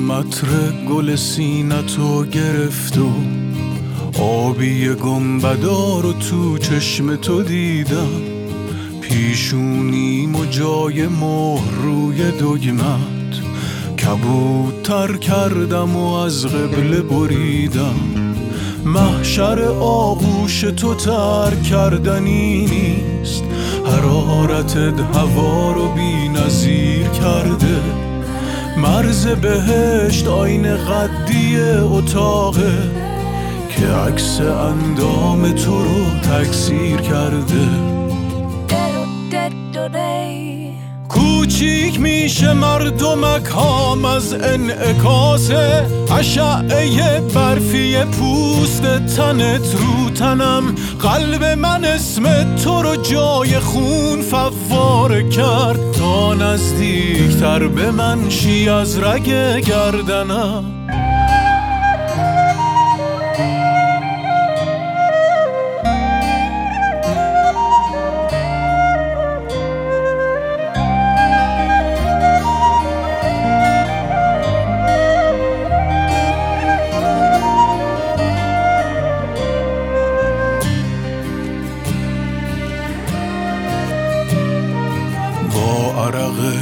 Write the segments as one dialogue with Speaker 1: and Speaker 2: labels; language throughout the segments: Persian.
Speaker 1: متر گل سینتو گرفت و آبی گنبدار تو چشم تو دیدم. پیشونیم و جای مهر روی دگمت کبوتر کردم و از قبله بریدم. محشر آغوش تو تر کردنی نیست. حرارتت هوا رو بی نظیر کرده. مرز بهشت آین قدی اتاقه که عکس اندام تو رو تکثیر کرده. کوچیک میشه مردمک هام از انعکاس اشعه برفی پوست تنت رو تنم. قلب من اسم تو رو جای خون فواره کرد. نزدیکتر به من شی از رگ گردنم.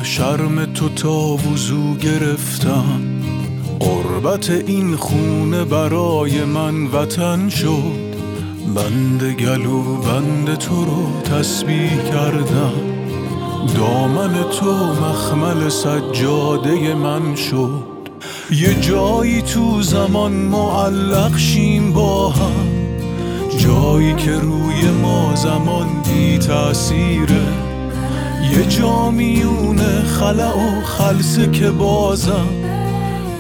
Speaker 1: شرم تو تا وضو گرفتم. قربت این خونه برای من وطن شد. بند گلو بند تو رو تسبیح کردم. دامن تو مخمل سجاده من شد. یه جایی تو زمان معلق شیم با هم. جایی که روی ما زمان بی تأثیره. یه جامیون خلع و خلصه که بازم.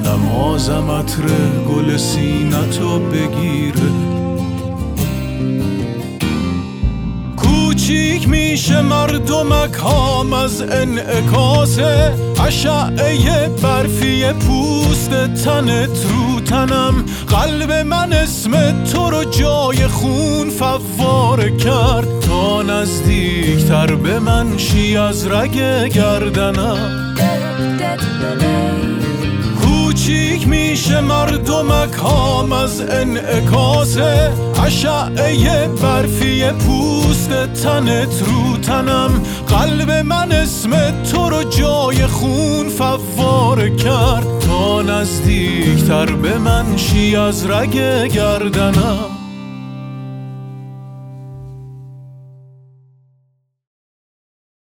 Speaker 1: نمازم عطر گل سینتو بگیره. کوچیک میشه مردمک هام از انعکاس اشعه برفی پوست تنت رو تنم قلب من اسم تو رو جای خون فواره کرد تا نزدیکتر به من شی از رگ گردنم کوچیک میشه مردمک هام از انعکاس اشعه برفی پوست تنت رو تنم. قلب من اسم تو رو جای خون فواره کرد. تا نزدیکتر به من شی از رگ گردنم.